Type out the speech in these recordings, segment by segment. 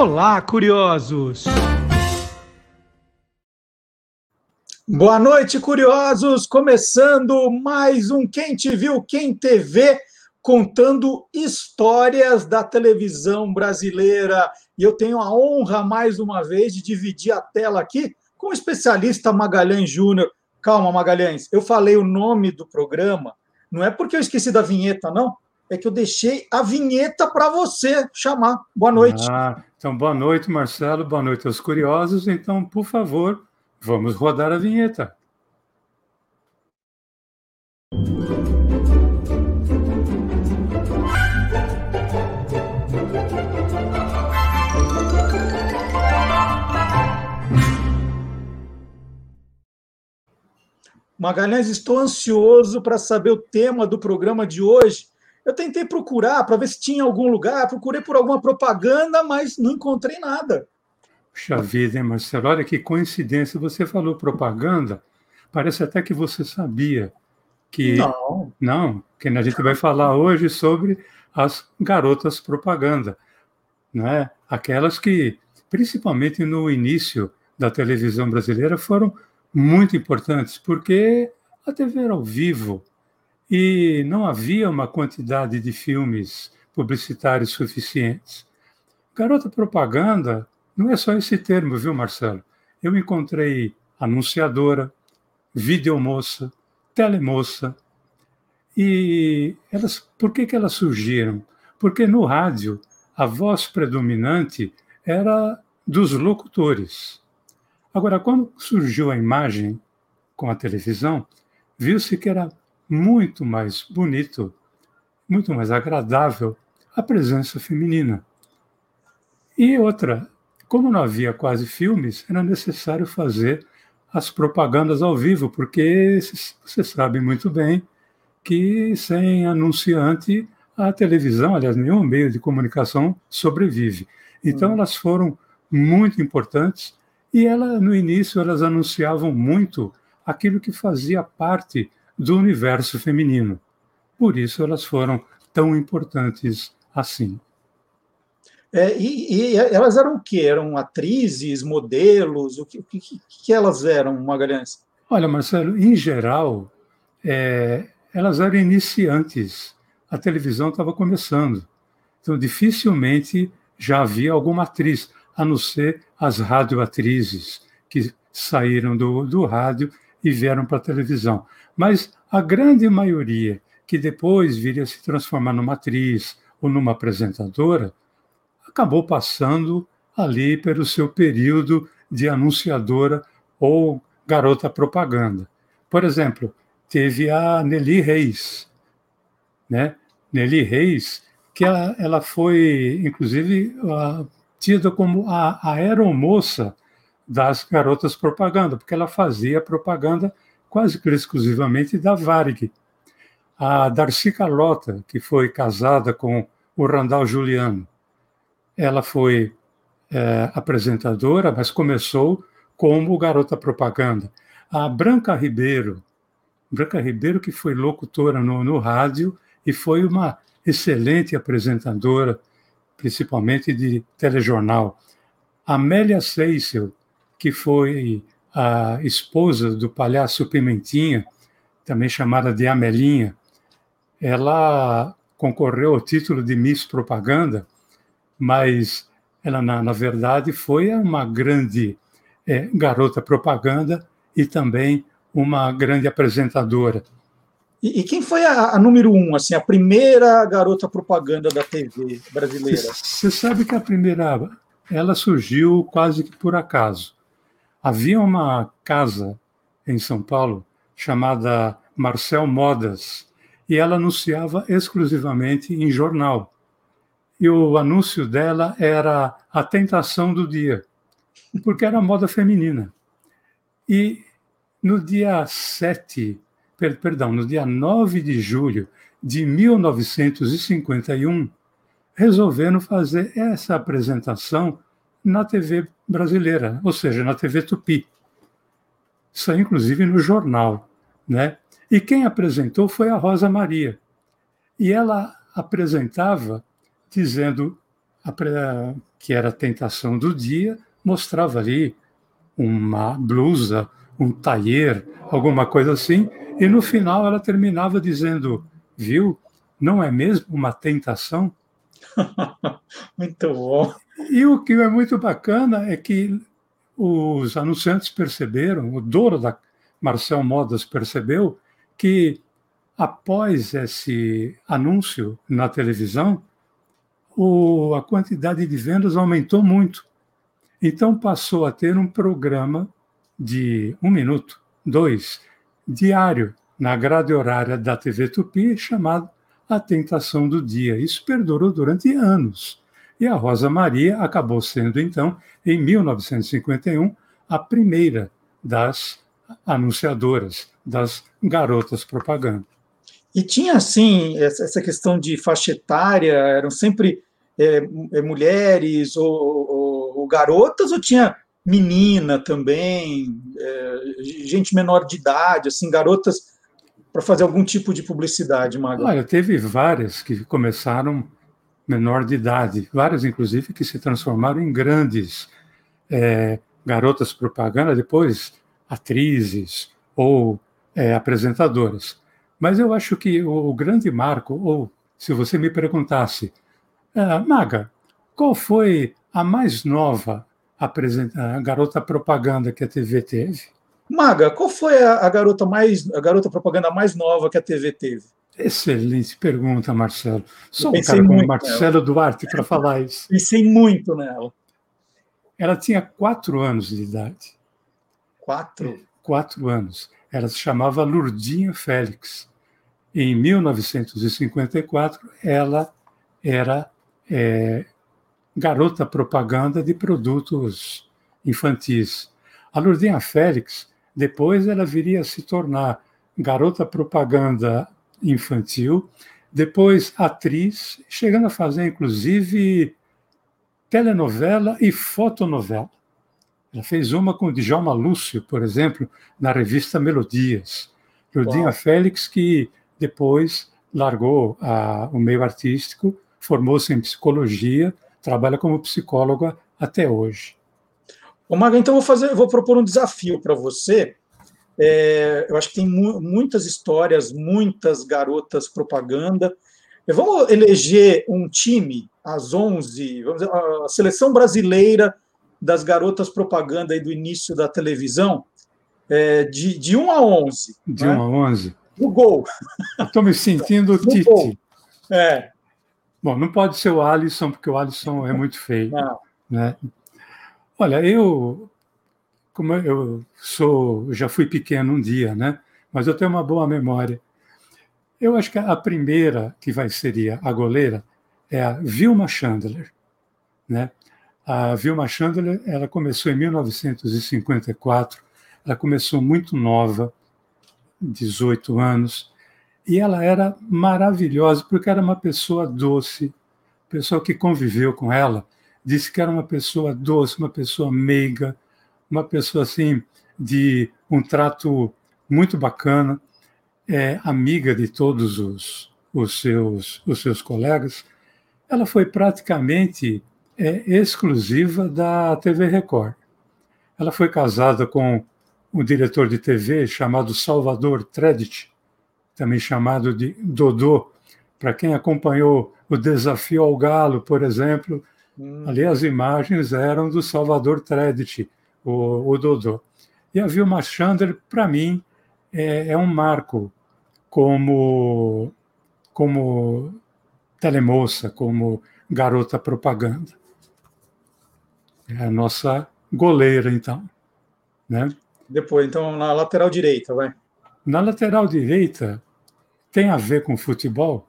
Olá, curiosos! Boa noite, curiosos! Começando mais um Quem Te Viu, Quem TV, contando histórias da televisão brasileira. E eu tenho a honra, mais uma vez, de dividir a tela aqui com o especialista Magalhães Júnior. Calma, Magalhães, eu falei o nome do programa, não é porque eu esqueci da vinheta, não. É que eu deixei a vinheta para você chamar. Boa noite. Ah, então, boa noite, Marcelo. Boa noite aos curiosos. Então, por favor, vamos rodar a vinheta. Magalhães, estou ansioso para saber o tema do programa de hoje. Eu tentei procurar para ver se tinha algum lugar, procurei por alguma propaganda, mas não encontrei nada. Puxa vida, hein, Marcelo? Olha que coincidência. Você falou propaganda, parece até que você sabia que. Não. Não, que a gente vai falar hoje sobre as garotas propaganda, não é? Aquelas que, principalmente no início da televisão brasileira, foram muito importantes, porque a TV era ao vivo e não havia uma quantidade de filmes publicitários suficientes. Garota propaganda não é só esse termo, viu, Marcelo? Eu encontrei anunciadora, videomoça, telemoça. E elas, por que, que elas surgiram? Porque no rádio a voz predominante era dos locutores. Agora, quando surgiu a imagem com a televisão, viu-se que era muito mais bonito, muito mais agradável a presença feminina. E outra, como não havia quase filmes, era necessário fazer as propagandas ao vivo, porque você sabe muito bem que sem anunciante a televisão, aliás, nenhum meio de comunicação sobrevive. Então, hum. elas foram muito importantes e ela, no início, elas anunciavam muito aquilo que fazia parte do universo feminino. Por isso elas foram tão importantes assim. É, e, e, elas eram o quê? Eram atrizes, modelos? O que, o que, que elas eram, Magalhães? Olha, Marcelo, em geral, é, elas eram iniciantes. A televisão estava começando. Então, dificilmente já havia alguma atriz a não ser as radioatrizes que saíram do, do rádio e vieram para a televisão. Mas a grande maioria que depois viria a se transformar numa atriz ou numa apresentadora acabou passando ali pelo seu período de anunciadora ou garota propaganda. Por exemplo, teve a Nelly Reis, né? Nelly Reis, que ela, ela foi, inclusive, a tida como a aeromoça das garotas propaganda, porque ela fazia propaganda quase que exclusivamente da Varig. A Darcy Carlota, que foi casada com o Randall Juliano, ela foi é, apresentadora, mas começou como garota propaganda. A Branca Ribeiro, Branca Ribeiro que foi locutora no, no rádio e foi uma excelente apresentadora principalmente de telejornal. Amélia Seissel, que foi a esposa do palhaço Pimentinha, também chamada de Amelinha, ela concorreu ao título de Miss Propaganda, mas ela, na, na verdade, foi uma grande é, garota propaganda e também uma grande apresentadora. E, e quem foi a, a, número um, assim, a primeira garota propaganda da TV brasileira? Você sabe que a primeira, ela surgiu quase que por acaso. Havia uma casa em São Paulo chamada Marcel Modas e ela anunciava exclusivamente em jornal. E o anúncio dela era a tentação do dia, porque era moda feminina. E no dia 7 per, perdão, no dia 9 de julho de 1951, resolveram fazer essa apresentação na TV brasileira, ou seja, na TV Tupi. Aí, inclusive, no jornal. Né? E quem apresentou foi a Rosa Maria. E ela apresentava dizendo que era a tentação do dia, mostrava ali uma blusa, um tailleur, alguma coisa assim, e no final ela terminava dizendo: Viu, não é mesmo uma tentação? muito bom. E o que é muito bacana é que os anunciantes perceberam, o dono da Marcel Modas percebeu que após esse anúncio na televisão, o, a quantidade de vendas aumentou muito. Então passou a ter um programa de um minuto, dois, diário, na grade horária da TV Tupi, chamado A Tentação do Dia. Isso perdurou durante anos. E a Rosa Maria acabou sendo, então, em 1951, a primeira das anunciadoras, das garotas propaganda. E tinha, assim, essa questão de faixa etária, eram sempre é, é, mulheres ou, ou, ou, garotas, ou tinha menina também, é, gente menor de idade, assim, garotas para fazer algum tipo de publicidade, Maga? Olha, teve várias que começaram menor de idade, várias, inclusive, que se transformaram em grandes é, garotas propaganda, depois atrizes ou é, apresentadoras. Mas eu acho que o, grande marco, ou se você me perguntasse, ah, Maga, qual foi a mais nova a garota propaganda que a TV teve? Maga, qual foi a, a, garota mais a garota propaganda mais nova que a TV teve? Excelente pergunta, Marcelo. Só um cara como Marcelo nela. Duarte para falar isso. Pensei muito nela. Ela tinha quatro anos de idade. Quatro? Quatro anos. Ela se chamava Lurdinha Félix. Em 1954, ela era é, garota propaganda de produtos infantis. A Lurdinha Félix, depois ela viria a se tornar garota propaganda infantil, depois atriz, chegando a fazer inclusive telenovela e fotonovela. Ela fez uma com Djalma Lúcio, por exemplo, na revista Melodias. Lurdinha Félix, que depois largou a, o meio artístico, formou-se em psicologia trabalha como psicóloga até hoje. Ô, Maga, então vou fazer, vou propor um desafio para você. É, eu acho que tem mu muitas histórias, muitas garotas propaganda. Vamos eleger um time às 11, vamos dizer, a seleção brasileira das garotas propaganda aí do início da televisão, é, de, de 1 a 11. De né? 1 a 11? O gol. Estou me sentindo Tite. Gol. É, Bom, não pode ser o Alisson, porque o Alisson é muito feio. Né? Olha, eu, como eu sou, já fui pequeno um dia, né? mas eu tenho uma boa memória. Eu acho que a primeira que vai seria a goleira é a Vilma Chandler. Né? A Vilma Chandler ela começou em 1954, ela começou muito nova, 18 anos, e ela era maravilhosa, porque era uma pessoa doce. O pessoal que conviveu com ela disse que era uma pessoa doce, uma pessoa meiga, uma pessoa assim de um trato muito bacana, é, amiga de todos os, os, seus, os seus colegas. Ela foi praticamente é, exclusiva da TV Record. Ela foi casada com um diretor de TV chamado Salvador Tredit, também chamado de Dodô. Para quem acompanhou o Desafio ao Galo, por exemplo, hum. ali as imagens eram do Salvador Tredit, o, o Dodô. E a Vilma Chandler, para mim, é, é, um marco como, como telemoça, como garota propaganda. É a nossa goleira, então. Né? Depois, então, na lateral direita, vai. Na lateral direita, tem a ver com futebol,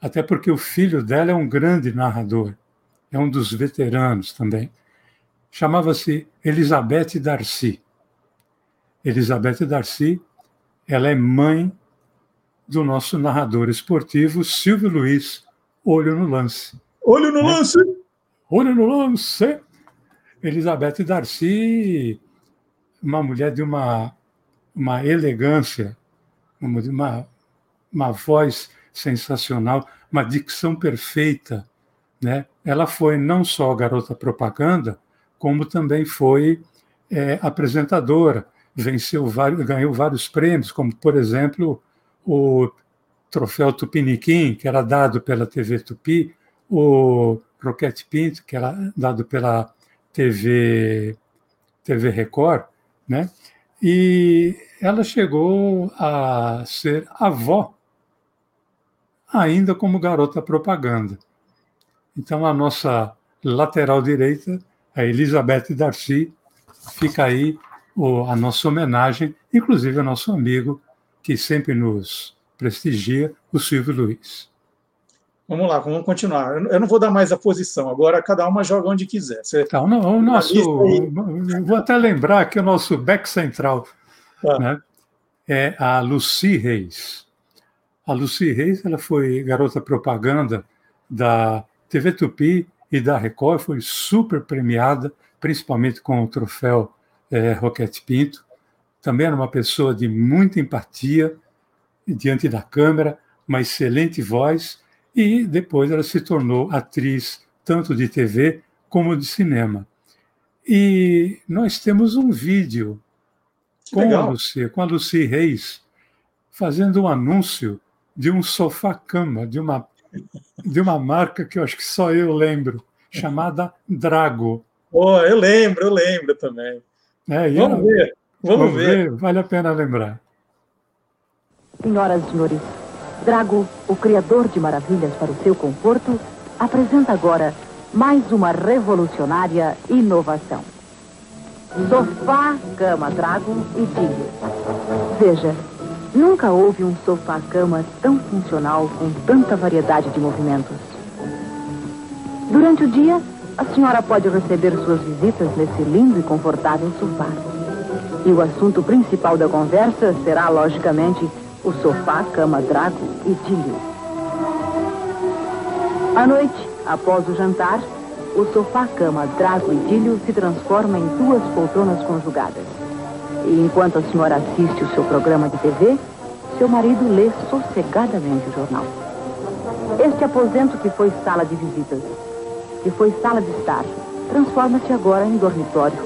até porque o filho dela é um grande narrador, é um dos veteranos também. Chamava-se Elizabeth Darcy. Elizabeth Darcy, ela é mãe do nosso narrador esportivo Silvio Luiz, olho no lance. Olho no né? lance! Olho no lance! Elizabeth Darcy, uma mulher de uma, uma elegância, uma, uma uma voz sensacional, uma dicção perfeita, né, ela foi não só garota propaganda, como também foi é, apresentadora. Venceu vários, ganhou vários prêmios, como, por exemplo, o troféu Tupiniquim, que era dado pela TV Tupi, o Roquete Pinto, que era dado pela TV, TV Record, né? E ela chegou a ser avó, ainda como garota propaganda. Então, a nossa lateral direita, a Elizabeth Darcy, fica aí a nossa homenagem, inclusive ao nosso amigo que sempre nos prestigia, o Silvio Luiz. Vamos lá, vamos continuar. Eu não vou dar mais a posição, agora cada uma joga onde quiser. Você... Tá, não, o nosso, vou até lembrar que o nosso back central ah. né, é a Lucy Reis. A Lucy Reis ela foi garota propaganda da TV Tupi e da Record, foi super premiada, principalmente com o troféu é, Roquete Pinto. Também era uma pessoa de muita empatia diante da câmera, uma excelente voz, e depois ela se tornou atriz tanto de TV como de cinema. E nós temos um vídeo com a, Lucy, com a Lucy Reis fazendo um anúncio de um sofá-cama, de uma, de uma marca que eu acho que só eu lembro, chamada Drago. Oh, eu lembro, eu lembro também. É, vamos era, ver, vamos, vamos ver. ver. Vale a pena lembrar. Senhoras e senhores, Drago, o criador de maravilhas para o seu conforto, apresenta agora mais uma revolucionária inovação. Sofá, cama, Drago e Tigre. Veja, nunca houve um sofá-cama tão funcional com tanta variedade de movimentos. Durante o dia, a senhora pode receber suas visitas nesse lindo e confortável sofá. E o assunto principal da conversa será, logicamente, o sofá, cama, drago e Tílio. À noite, após o jantar, o sofá, cama, drago e Tílio se transforma em duas poltronas conjugadas. E enquanto a senhora assiste o seu programa de TV, seu marido lê sossegadamente o jornal. Este aposento que foi sala de visitas, que foi sala de estar, transforma-se agora em dormitório.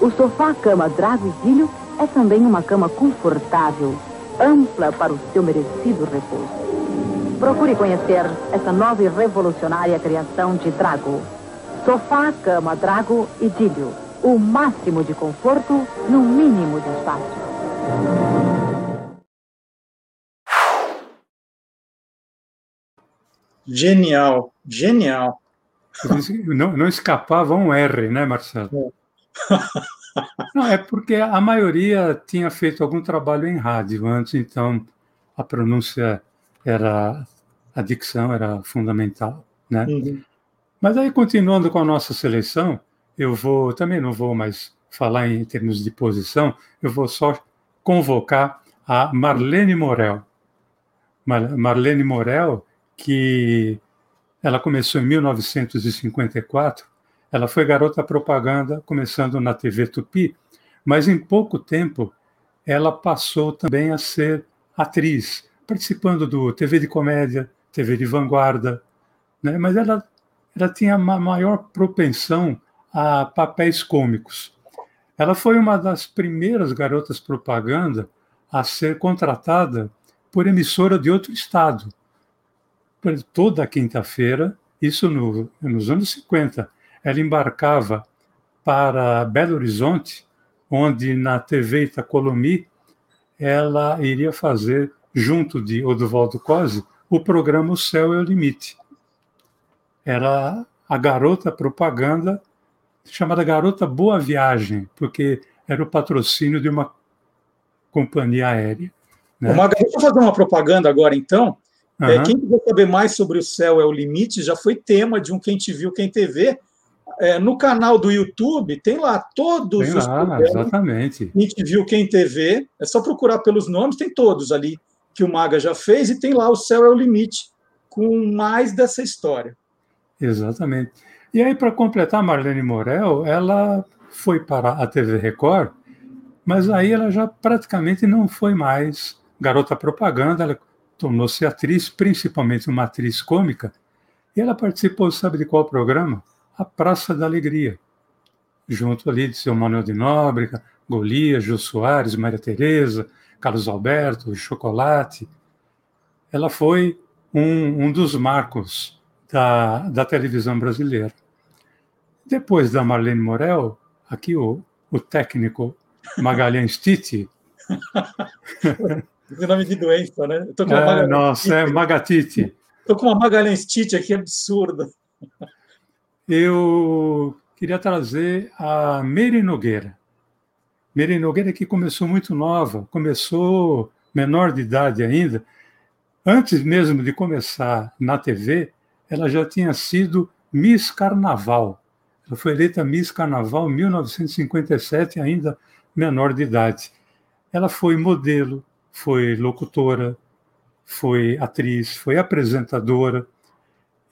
O sofá, cama, drago e Tílio é também uma cama confortável ampla para o seu merecido repouso. Procure conhecer essa nova e revolucionária criação de Drago. Sofá, cama, Drago e Dílio. O máximo de conforto no mínimo de espaço. Genial, genial. Não, não escapava um R, né, Marcelo? É. Não, é porque a maioria tinha feito algum trabalho em rádio antes, então a pronúncia era, a dicção era fundamental, né? Uhum. Mas aí, continuando com a nossa seleção, eu vou, também não vou mais falar em termos de posição, eu vou só convocar a Marlene Morel. Marlene Morel, que ela começou em 1954 ela foi garota propaganda, começando na TV Tupi, mas em pouco tempo ela passou também a ser atriz, participando do TV de comédia, TV de vanguarda, né? mas ela, ela tinha uma maior propensão a papéis cômicos. Ela foi uma das primeiras garotas propaganda a ser contratada por emissora de outro estado. Toda quinta-feira, isso no, nos anos 50, ela embarcava para Belo Horizonte, onde na TV Itacolomi ela iria fazer, junto de Oduvaldo Cosi, o programa O Céu é o Limite. Era a garota propaganda chamada Garota Boa Viagem, porque era o patrocínio de uma companhia aérea. Né? Uma, deixa eu fazer uma propaganda agora, então. Uhum. É, quem quiser saber mais sobre o céu é o limite, já foi tema de um Quem Te Viu, Quem TV, é, no canal do YouTube tem lá todos tem os lá, exatamente. A gente viu quem TV, é só procurar pelos nomes, tem todos ali que o Maga já fez e tem lá o céu é o limite com mais dessa história. Exatamente. E aí para completar Marlene Morel, ela foi para a TV Record, mas aí ela já praticamente não foi mais garota propaganda, ela tornou-se atriz, principalmente uma atriz cômica, E ela participou, sabe de qual programa? A Praça da Alegria, junto ali de seu Manuel de Nóbrega, Golias, Jô Soares, Maria Tereza, Carlos Alberto, Chocolate. Ela foi um, um dos marcos da, da televisão brasileira. Depois da Marlene Morel, aqui o, o técnico Magalhães Tite. Esse nome de doença, né? tô com é, nossa, é Magatite. Estou com uma Magalhães Tite aqui absurda. Eu queria trazer a Meire Nogueira. Meire Nogueira que começou muito nova, começou menor de idade ainda. Antes mesmo de começar na TV, ela já tinha sido Miss Carnaval. Ela foi eleita Miss Carnaval em 1957, ainda menor de idade. Ela foi modelo, foi locutora, foi atriz, foi apresentadora,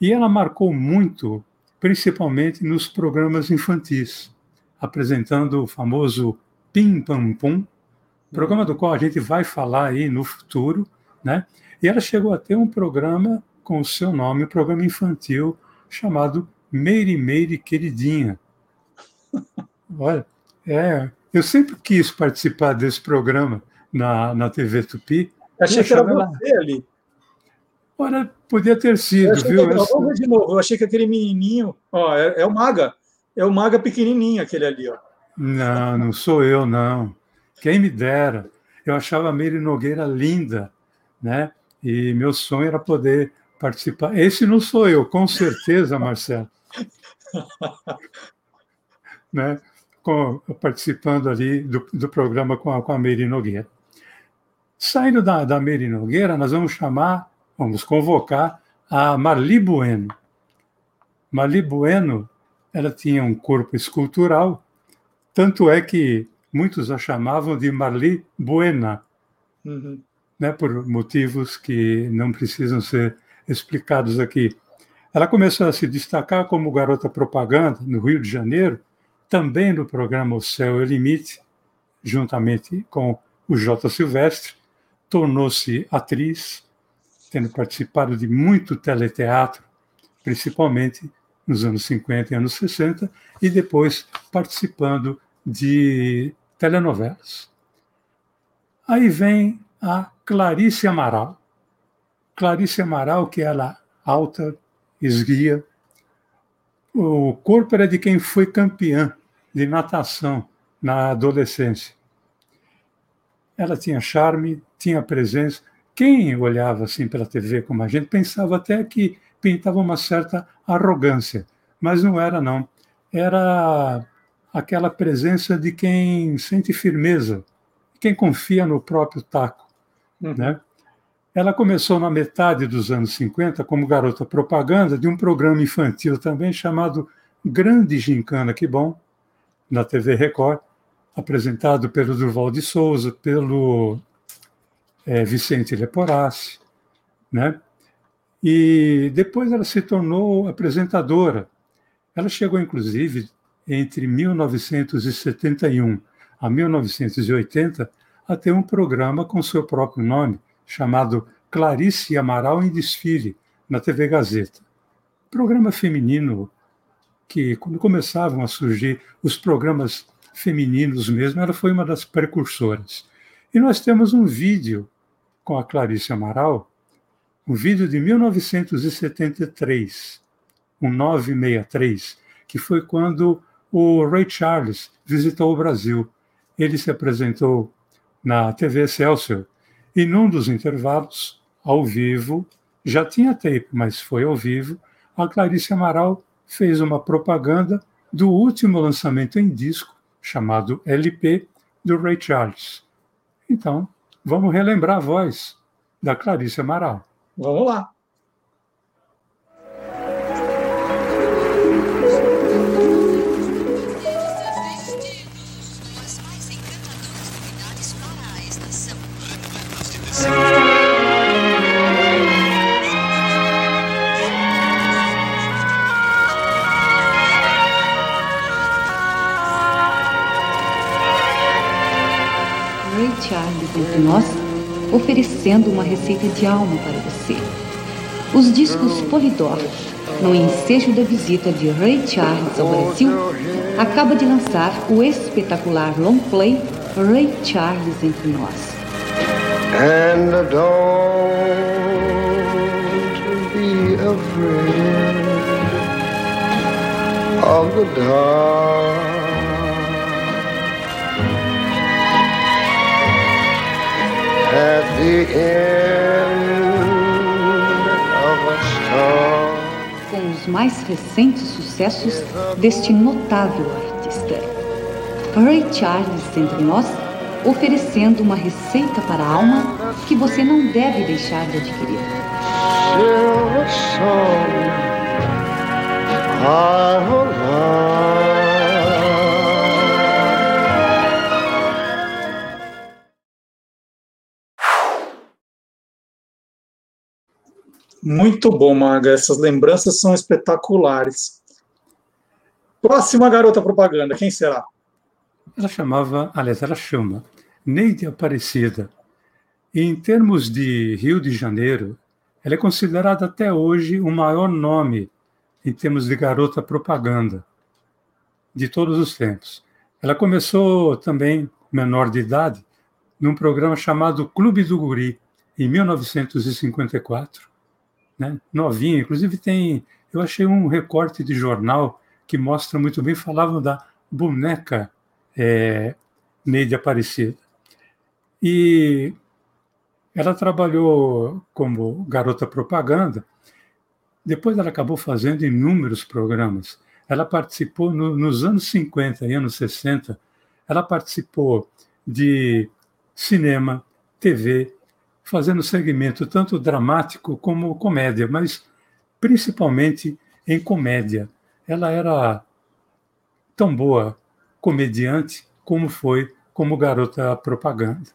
e ela marcou muito, principalmente nos programas infantis, apresentando o famoso Pim Pam Pum, programa do qual a gente vai falar aí no futuro, né? E ela chegou a ter um programa com o seu nome, um programa infantil chamado Meire Meire Queridinha. Olha, é, eu sempre quis participar desse programa na, na TV Tupi. Achei que era você ali. Olha, podia ter sido, viu? Que, vamos ver de novo. Eu achei que aquele menininho, ó, é, é, o Maga, é o Maga pequenininho aquele ali, ó. Não, não sou eu, não. Quem me dera. Eu achava a Meire Nogueira linda, né? E meu sonho era poder participar. Esse não sou eu, com certeza, Marcelo. né? Com, participando ali do, do programa com a, com a Meire Nogueira. Saindo da, da Meire Nogueira, nós vamos chamar, vamos convocar a Marli Bueno. Marli Bueno, ela tinha um corpo escultural, tanto é que muitos a chamavam de Marli Buena, uhum. né, por motivos que não precisam ser explicados aqui. Ela começou a se destacar como garota propaganda no Rio de Janeiro, também no programa O Céu é o Limite, juntamente com o J. Silvestre, tornou-se atriz, tendo participado de muito teleteatro, principalmente nos anos 50 e anos 60, e depois participando de telenovelas. Aí vem a Clarice Amaral. Clarice Amaral, que ela alta, esguia, o corpo era de quem foi campeã de natação na adolescência. Ela tinha charme, tinha presença. Quem olhava assim pela TV como a gente pensava até que pintava uma certa arrogância, mas não era não. Era aquela presença de quem sente firmeza, quem confia no próprio taco, uhum. né? Ela começou na metade dos anos 50 como garota propaganda de um programa infantil também chamado Grande Gincana, que bom, na TV Record, apresentado pelo Durval de Souza, pelo é, Vicente Leporassi, né? E depois ela se tornou apresentadora. Ela chegou, inclusive, entre 1971 a 1980, a ter um programa com seu próprio nome, chamado Clarice Amaral em Desfile, na TV Gazeta. Programa feminino que, quando começavam a surgir os programas femininos mesmo, ela foi uma das precursoras. E nós temos um vídeo com a Clarice Amaral, um vídeo de 1973, um 963, que foi quando o Ray Charles visitou o Brasil. Ele se apresentou na TV Excelsior e num dos intervalos, ao vivo, já tinha tape, mas foi ao vivo, a Clarice Amaral fez uma propaganda do último lançamento em disco, chamado LP, do Ray Charles. Então, vamos relembrar a voz da Clarice Amaral. Vamos lá. Nós oferecendo uma receita de alma para você. Os discos Polydor, no ensejo da visita de Ray Charles ao Brasil, acaba de lançar o espetacular long play Ray Charles entre nós. And don't be afraid of the dark. Com os mais recentes sucessos deste notável artista. Ray Charles entre nós oferecendo uma receita para a alma que você não deve deixar de adquirir. Muito bom, Maga. Essas lembranças são espetaculares. Próxima garota propaganda, quem será? Ela chamava, aliás, ela chama Neide Aparecida. E em termos de Rio de Janeiro, ela é considerada até hoje o maior nome em termos de garota propaganda de todos os tempos. Ela começou também, menor de idade, num programa chamado Clube do Guri, em 1954. Né? Novinha, inclusive tem. Eu achei um recorte de jornal que mostra muito bem, falavam da boneca é, Neide Aparecida. E ela trabalhou como garota propaganda, depois ela acabou fazendo inúmeros programas. Ela participou no, nos anos 50 e anos 60, ela participou de cinema, TV, fazendo segmento tanto dramático como comédia, mas principalmente em comédia. Ela era tão boa comediante como foi como garota propaganda.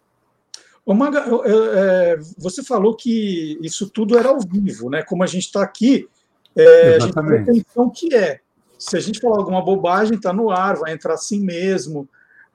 Ô Maga, é, você falou que isso tudo era ao vivo, né? Como a gente está aqui, é, a gente tem atenção que é. Se a gente falar alguma bobagem, está no ar, vai entrar assim mesmo.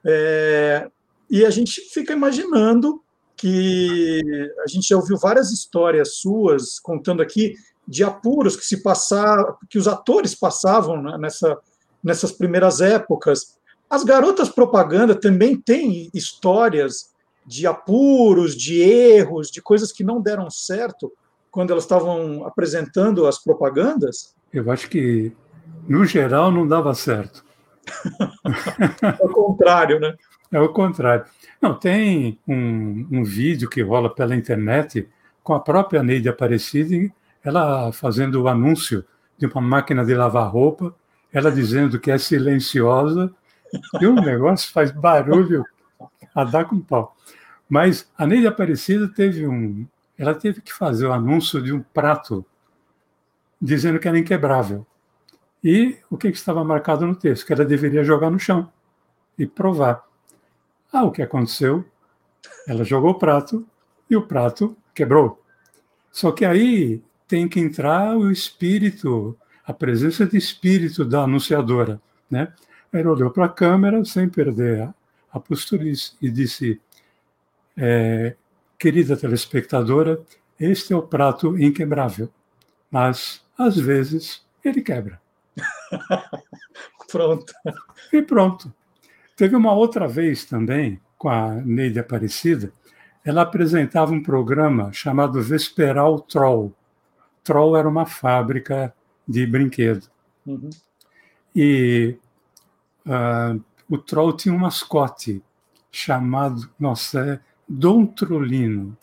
É, e a gente fica imaginando que a gente já ouviu várias histórias suas contando aqui de apuros que se passavam, que os atores passavam né, nessa, nessas primeiras épocas. As garotas propaganda também têm histórias de apuros, de erros, de coisas que não deram certo quando elas estavam apresentando as propagandas? Eu acho que, no geral, não dava certo. é o contrário, né? É o contrário. Não, tem um, um vídeo que rola pela internet com a própria Neide Aparecida, ela fazendo o anúncio de uma máquina de lavar roupa, ela dizendo que é silenciosa e o negócio faz barulho a dar com pau. Mas a Neide Aparecida teve um. Ela teve que fazer o anúncio de um prato dizendo que era inquebrável. E o que, estava marcado no texto? Que ela deveria jogar no chão e provar. Ah, o que aconteceu? Ela jogou o prato e o prato quebrou. Só que aí tem que entrar o espírito, a presença de espírito da anunciadora, né? Ela olhou para a câmera sem perder a, a postura e disse: é, Querida telespectadora, este é o prato inquebrável, mas às vezes ele quebra. pronto. E pronto. Teve uma outra vez também, com a Neide Aparecida, ela apresentava um programa chamado Vesperal Troll. Troll era uma fábrica de brinquedo. Uhum. E uh, o Troll tinha um mascote chamado, nossa, é Dom Trolino.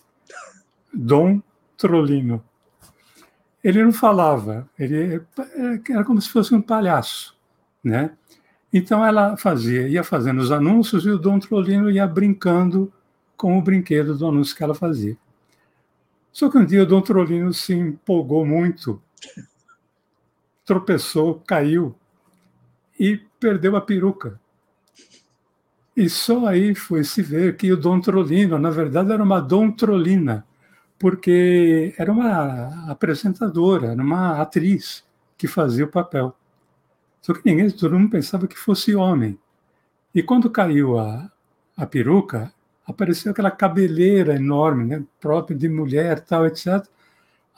Dom Trolino. Ele não falava, ele era como se fosse um palhaço, né? Então ela fazia, ia fazendo os anúncios e o Dom Trolino ia brincando com o brinquedo do anúncio que ela fazia. Só que um dia o Dom Trolino se empolgou muito, tropeçou, caiu e perdeu a peruca. E só aí foi se ver que o Dom Trolino, na verdade, era uma Dom Trolina, porque era uma apresentadora, era uma atriz que fazia o papel. Só que ninguém, todo mundo pensava que fosse homem. E quando caiu a, a peruca, apareceu aquela cabeleira enorme, né, própria de mulher, tal, etc.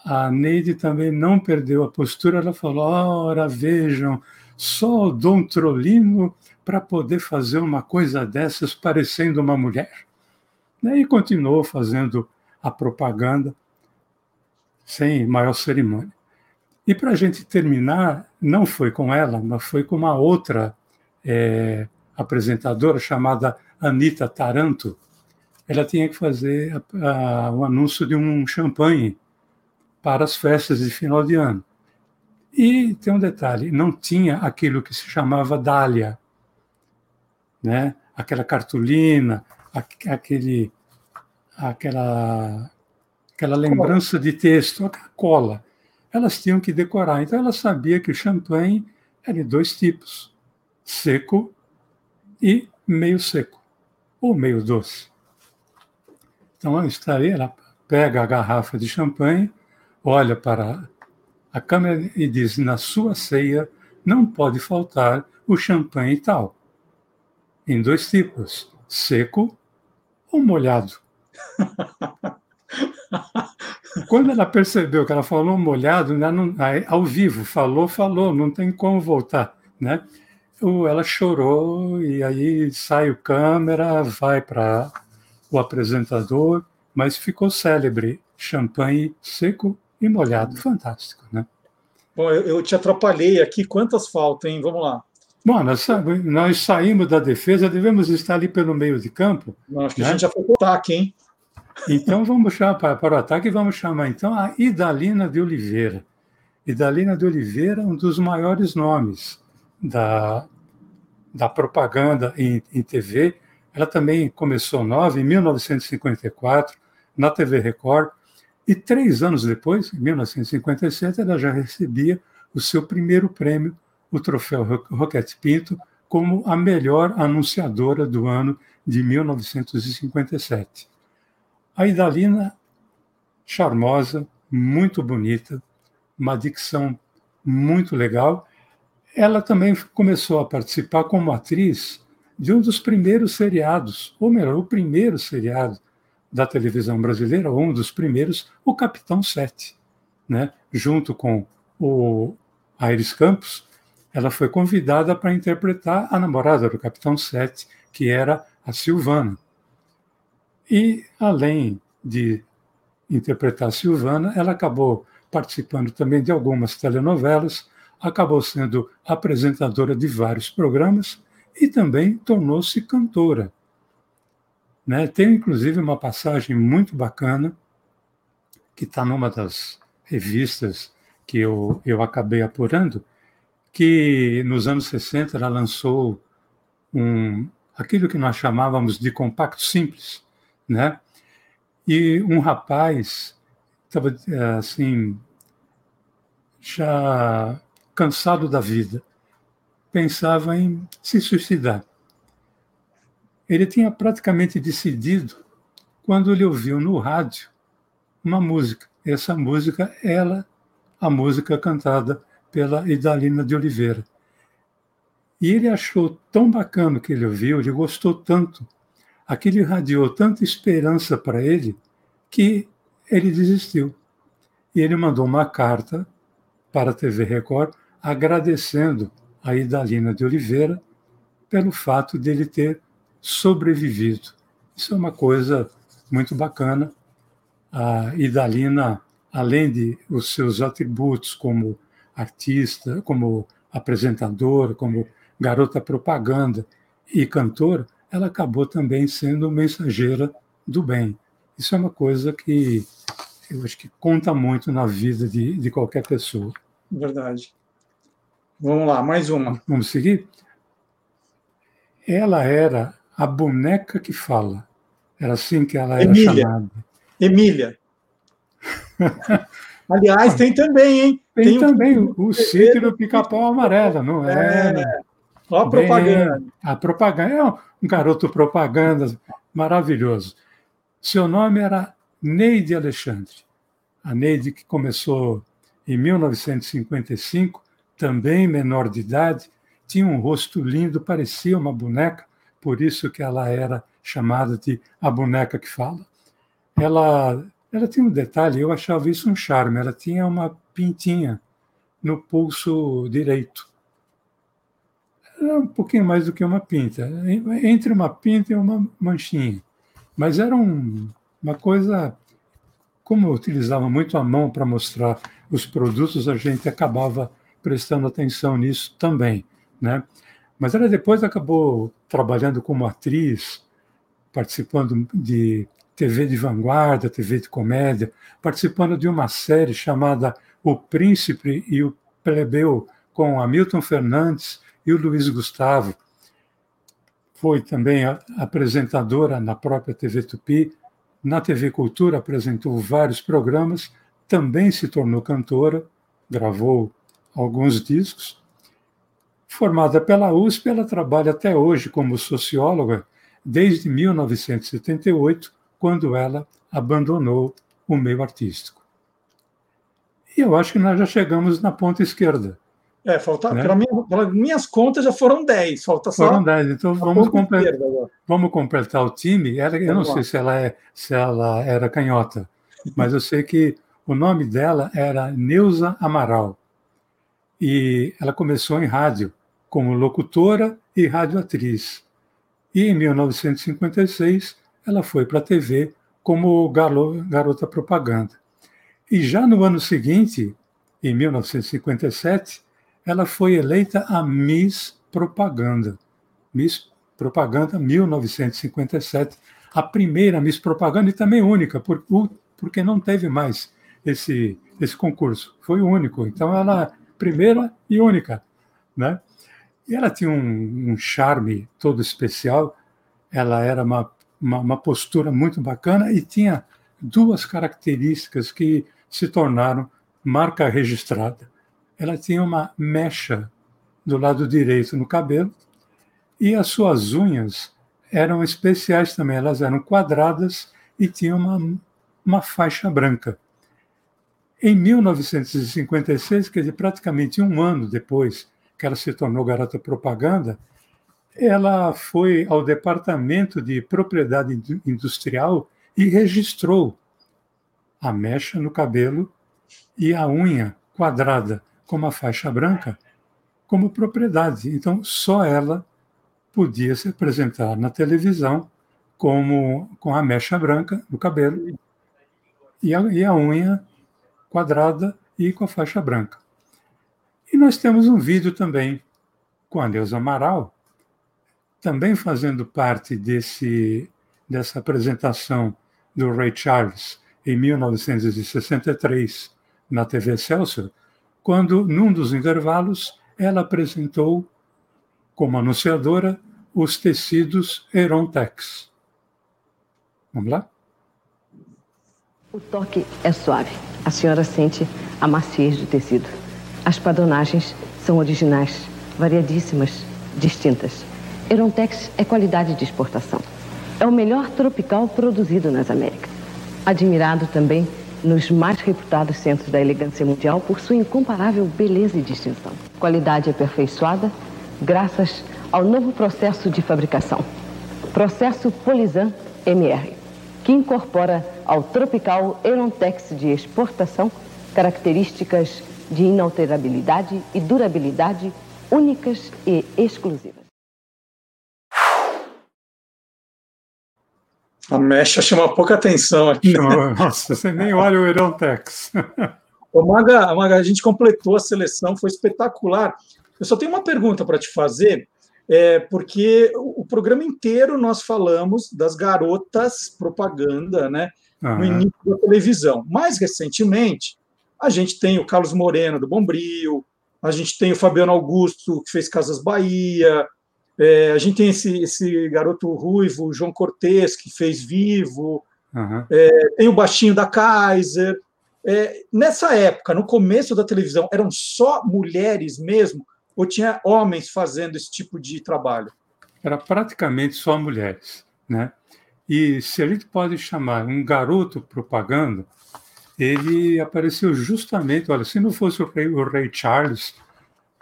a Neide também não perdeu a postura, ela falou: ora, vejam, só o Dom Trolino para poder fazer uma coisa dessas parecendo uma mulher. E continuou fazendo a propaganda sem maior cerimônia. E para a gente terminar, não foi com ela, mas foi com uma outra é, apresentadora chamada Anita Taranto. Ela tinha que fazer o anúncio de um champanhe para as festas de final de ano. E tem um detalhe: não tinha aquilo que se chamava dália, né? aquela cartolina, aquele, aquela, aquela lembrança de texto, aquela cola elas tinham que decorar. Então, ela sabia que o champanhe era de dois tipos: seco e meio seco, ou meio doce. Então, ela está ela pega a garrafa de champanhe, olha para a câmera e diz: na sua ceia não pode faltar o champanhe tal. Em dois tipos: seco ou molhado. Quando ela percebeu que ela falou molhado, né, não, ao vivo, falou, falou, não tem como voltar, né? Ela chorou e aí sai o câmera, vai para o apresentador, mas ficou célebre, champanhe seco e molhado, fantástico, né? Bom, eu, eu te atrapalhei aqui, quantas faltam, hein? Vamos lá. Bom, nós, nós, saímos da defesa, devemos estar ali pelo meio de campo. Não, acho que né? a gente já foi para o ataque, hein? Então vamos chamar para, o ataque, vamos chamar então a Idalina de Oliveira. Idalina de Oliveira, um dos maiores nomes da, da propaganda em, em TV. Ela também começou nova em 1954 na TV Record e três anos depois, em 1957, ela já recebia o seu primeiro prêmio, o troféu Roquete Pinto, como a melhor anunciadora do ano de 1957. A Idalina, charmosa, muito bonita, uma dicção muito legal. Ela também começou a participar como atriz de um dos primeiros seriados, ou melhor, o primeiro seriado da televisão brasileira, ou um dos primeiros, o Capitão Sete, né? junto com o Aires Campos, ela foi convidada para interpretar a namorada do Capitão Sete, que era a Silvana. E, além de interpretar Silvana, ela acabou participando também de algumas telenovelas, acabou sendo apresentadora de vários programas e também tornou-se cantora. Né? Tem, inclusive, uma passagem muito bacana, que está numa das revistas que eu, eu acabei apurando, que nos anos 60 ela lançou um, aquilo que nós chamávamos de compacto simples, né? E um rapaz estava assim já cansado da vida, pensava em se suicidar. Ele tinha praticamente decidido quando ele ouviu no rádio uma música. Essa música, ela, a música cantada pela Idalina de Oliveira. E ele achou tão bacana que ele ouviu, ele gostou tanto aquilo irradiou tanta esperança para ele que ele desistiu. E ele mandou uma carta para a TV Record agradecendo a Idalina de Oliveira pelo fato dele ter sobrevivido. Isso é uma coisa muito bacana. A Idalina, além de os seus atributos como artista, como apresentadora, como garota propaganda e cantora, ela acabou também sendo mensageira do bem. Isso é uma coisa que eu acho que conta muito na vida de, de qualquer pessoa. Verdade. Vamos lá, mais uma. Vamos seguir? Ela era a boneca que fala. Era assim que ela era Emília. chamada. Emília. Aliás, tem também, hein? Tem, tem também o, o sítio do pica-pau amarelo, não é? é. A propaganda. Bem, a propaganda é um garoto propaganda maravilhoso. Seu nome era Neide Alexandre. A Neide que começou em 1955, também menor de idade, tinha um rosto lindo, parecia uma boneca, por isso que ela era chamada de a boneca que fala. Ela ela tinha um detalhe, eu achava isso um charme, ela tinha uma pintinha no pulso direito. Era um pouquinho mais do que uma pinta, entre uma pinta e uma manchinha. Mas era um, uma coisa. Como eu utilizava muito a mão para mostrar os produtos, a gente acabava prestando atenção nisso também. Né? Mas ela depois acabou trabalhando como atriz, participando de TV de vanguarda, TV de comédia, participando de uma série chamada O Príncipe e o Plebeu, com Hamilton Fernandes e o Luiz Gustavo. Foi também apresentadora na própria TV Tupi. Na TV Cultura apresentou vários programas, também se tornou cantora, gravou alguns discos. Formada pela USP, ela trabalha até hoje como socióloga desde 1978, quando ela abandonou o meio artístico. E eu acho que nós já chegamos na ponta esquerda. É, falta, né? minha, minhas contas já foram 10, falta só. Foram 10, então vamos, completar, vamos completar o time. Eu não sei se ela, é, se ela era canhota, mas eu sei que o nome dela era Neuza Amaral. E ela começou em rádio como locutora e radioatriz. E em 1956 ela foi para a TV como garota propaganda. E já no ano seguinte, em 1957, ela foi eleita a Miss Propaganda. Miss Propaganda 1957, a primeira Miss Propaganda e também única, porque não teve mais esse, esse concurso. Foi o único. Então, ela primeira e única. Né? E ela tinha um, um charme todo especial, ela era uma, uma, uma, postura muito bacana e tinha duas características que se tornaram marca registrada. Ela tinha uma mecha do lado direito no cabelo e as suas unhas eram especiais também, elas eram quadradas e tinham uma, uma faixa branca. Em 1956, quer dizer, praticamente um ano depois que ela se tornou garota propaganda, ela foi ao departamento de propriedade industrial e registrou a mecha no cabelo e a unha quadrada com uma faixa branca como propriedade. Então, só ela podia se apresentar na televisão como com a mecha branca no cabelo e a, e a unha quadrada e com a faixa branca. E nós temos um vídeo também com a Neuza Amaral, também fazendo parte desse, dessa apresentação do Ray Charles em 1963 na TV Celso, quando, num dos intervalos, ela apresentou, como anunciadora, os tecidos Erontex. Vamos lá? O toque é suave. A senhora sente a maciez do tecido. As padonagens são originais, variadíssimas, distintas. Erontex é qualidade de exportação. É o melhor tropical produzido nas Américas. Admirado também nos mais reputados centros da elegância mundial por sua incomparável beleza e distinção. Qualidade aperfeiçoada graças ao novo processo de fabricação. Processo Polisan MR, que incorpora ao tropical Erontex de exportação características de inalterabilidade e durabilidade únicas e exclusivas. A mecha chama pouca atenção aqui. Não, nossa, você nem olha o Erontex. O Maga, Maga, a gente completou a seleção, foi espetacular. Eu só tenho uma pergunta para te fazer, é, porque o, o, programa inteiro nós falamos das garotas propaganda, né? Uhum. No início da televisão. Mais recentemente, a gente tem o Carlos Moreno, do Bombril, a gente tem o Fabiano Augusto, que fez Casas Bahia, é, a gente tem esse, esse garoto ruivo, João Cortez, que fez Vivo, uhum. é, tem o baixinho da Kaiser. É, nessa época, no começo da televisão, eram só mulheres mesmo, ou tinha homens fazendo esse tipo de trabalho? Era praticamente só mulheres, né? E se a gente pode chamar um garoto propaganda, ele apareceu justamente, olha, se não fosse o Rei, o Rei Charles,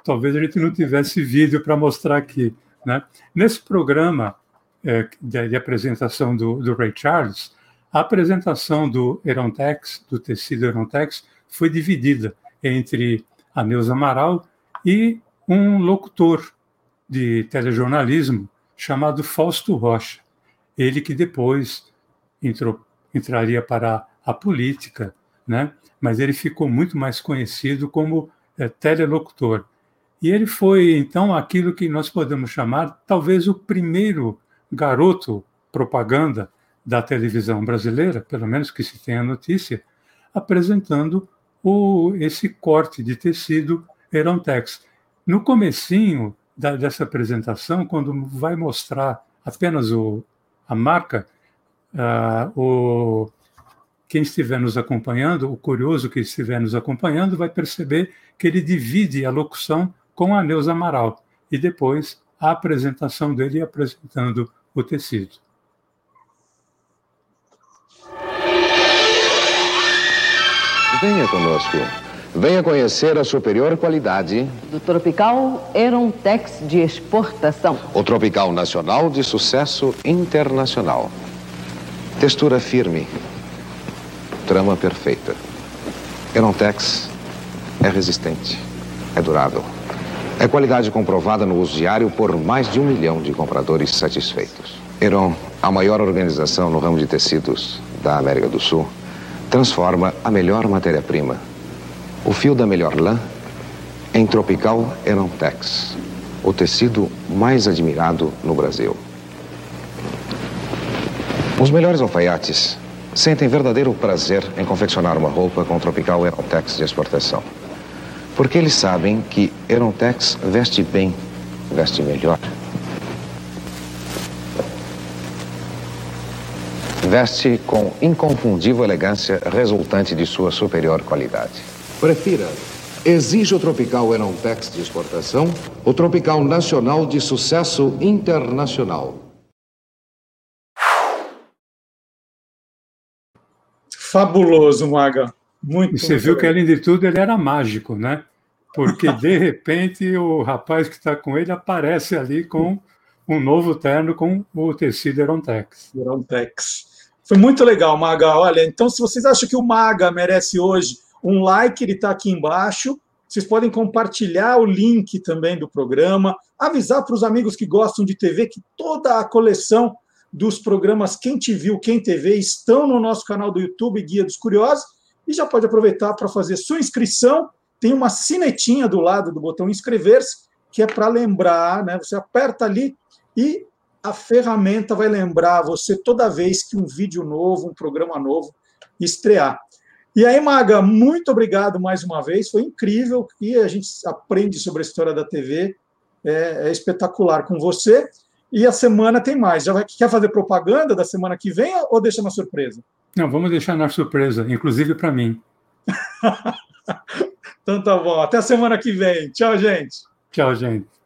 talvez a gente não tivesse vídeo para mostrar aqui. Né? Nesse programa é, de, de, apresentação do, do Ray Charles, a apresentação do Erontex, do tecido Erontex, foi dividida entre a Neuza Amaral e um locutor de telejornalismo chamado Fausto Rocha. Ele que depois entrou, entraria para a política, né? mas ele ficou muito mais conhecido como é, telelocutor. E ele foi, então, aquilo que nós podemos chamar, talvez, o primeiro garoto propaganda da televisão brasileira, pelo menos que se tenha notícia, apresentando o, esse corte de tecido Erontex. No comecinho da, dessa apresentação, quando vai mostrar apenas o, a marca, uh, o, quem estiver nos acompanhando, o curioso que estiver nos acompanhando, vai perceber que ele divide a locução com a Neuza Amaral e depois a apresentação dele apresentando o tecido. Venha conosco. Venha conhecer a superior qualidade do Tropical Erontex de exportação. O Tropical Nacional de sucesso internacional. Textura firme. Trama perfeita. Erontex é resistente. É durável. É qualidade comprovada no uso diário por mais de um milhão de compradores satisfeitos. Eron, a maior organização no ramo de tecidos da América do Sul, transforma a melhor matéria-prima, o fio da melhor lã, em Tropical Erontex, o tecido mais admirado no Brasil. Os melhores alfaiates sentem verdadeiro prazer em confeccionar uma roupa com Tropical Erontex de exportação. Porque eles sabem que Erontex veste bem, veste melhor. Veste com inconfundível elegância resultante de sua superior qualidade. Prefira. Exige o Tropical Erontex de exportação, o Tropical Nacional de sucesso internacional. Fabuloso, Maga. Muito E você viu que, além de tudo, ele era mágico, né? Porque, de repente, o rapaz que está com ele aparece ali com um novo terno com o tecido Erontex. Erontex. Foi muito legal, Maga. Olha, então se vocês acham que o Maga merece hoje um like, ele está aqui embaixo. Vocês podem compartilhar o link também do programa, avisar para os amigos que gostam de TV que toda a coleção dos programas Quem Te Viu, Quem TV estão no nosso canal do YouTube, Guia dos Curiosos, e já pode aproveitar para fazer sua inscrição. Tem uma sinetinha do lado do botão inscrever-se, que é para lembrar, né? Você aperta ali e a ferramenta vai lembrar você toda vez que um vídeo novo, um programa novo estrear. E aí, Maga, muito obrigado mais uma vez. Foi incrível e a gente aprende sobre a história da TV. É, é espetacular com você. E a semana tem mais. Já vai, quer fazer propaganda da semana que vem ou deixa na surpresa? Não, vamos deixar na surpresa, inclusive para mim. então tá bom. Até a semana que vem. Tchau, gente. Tchau, gente.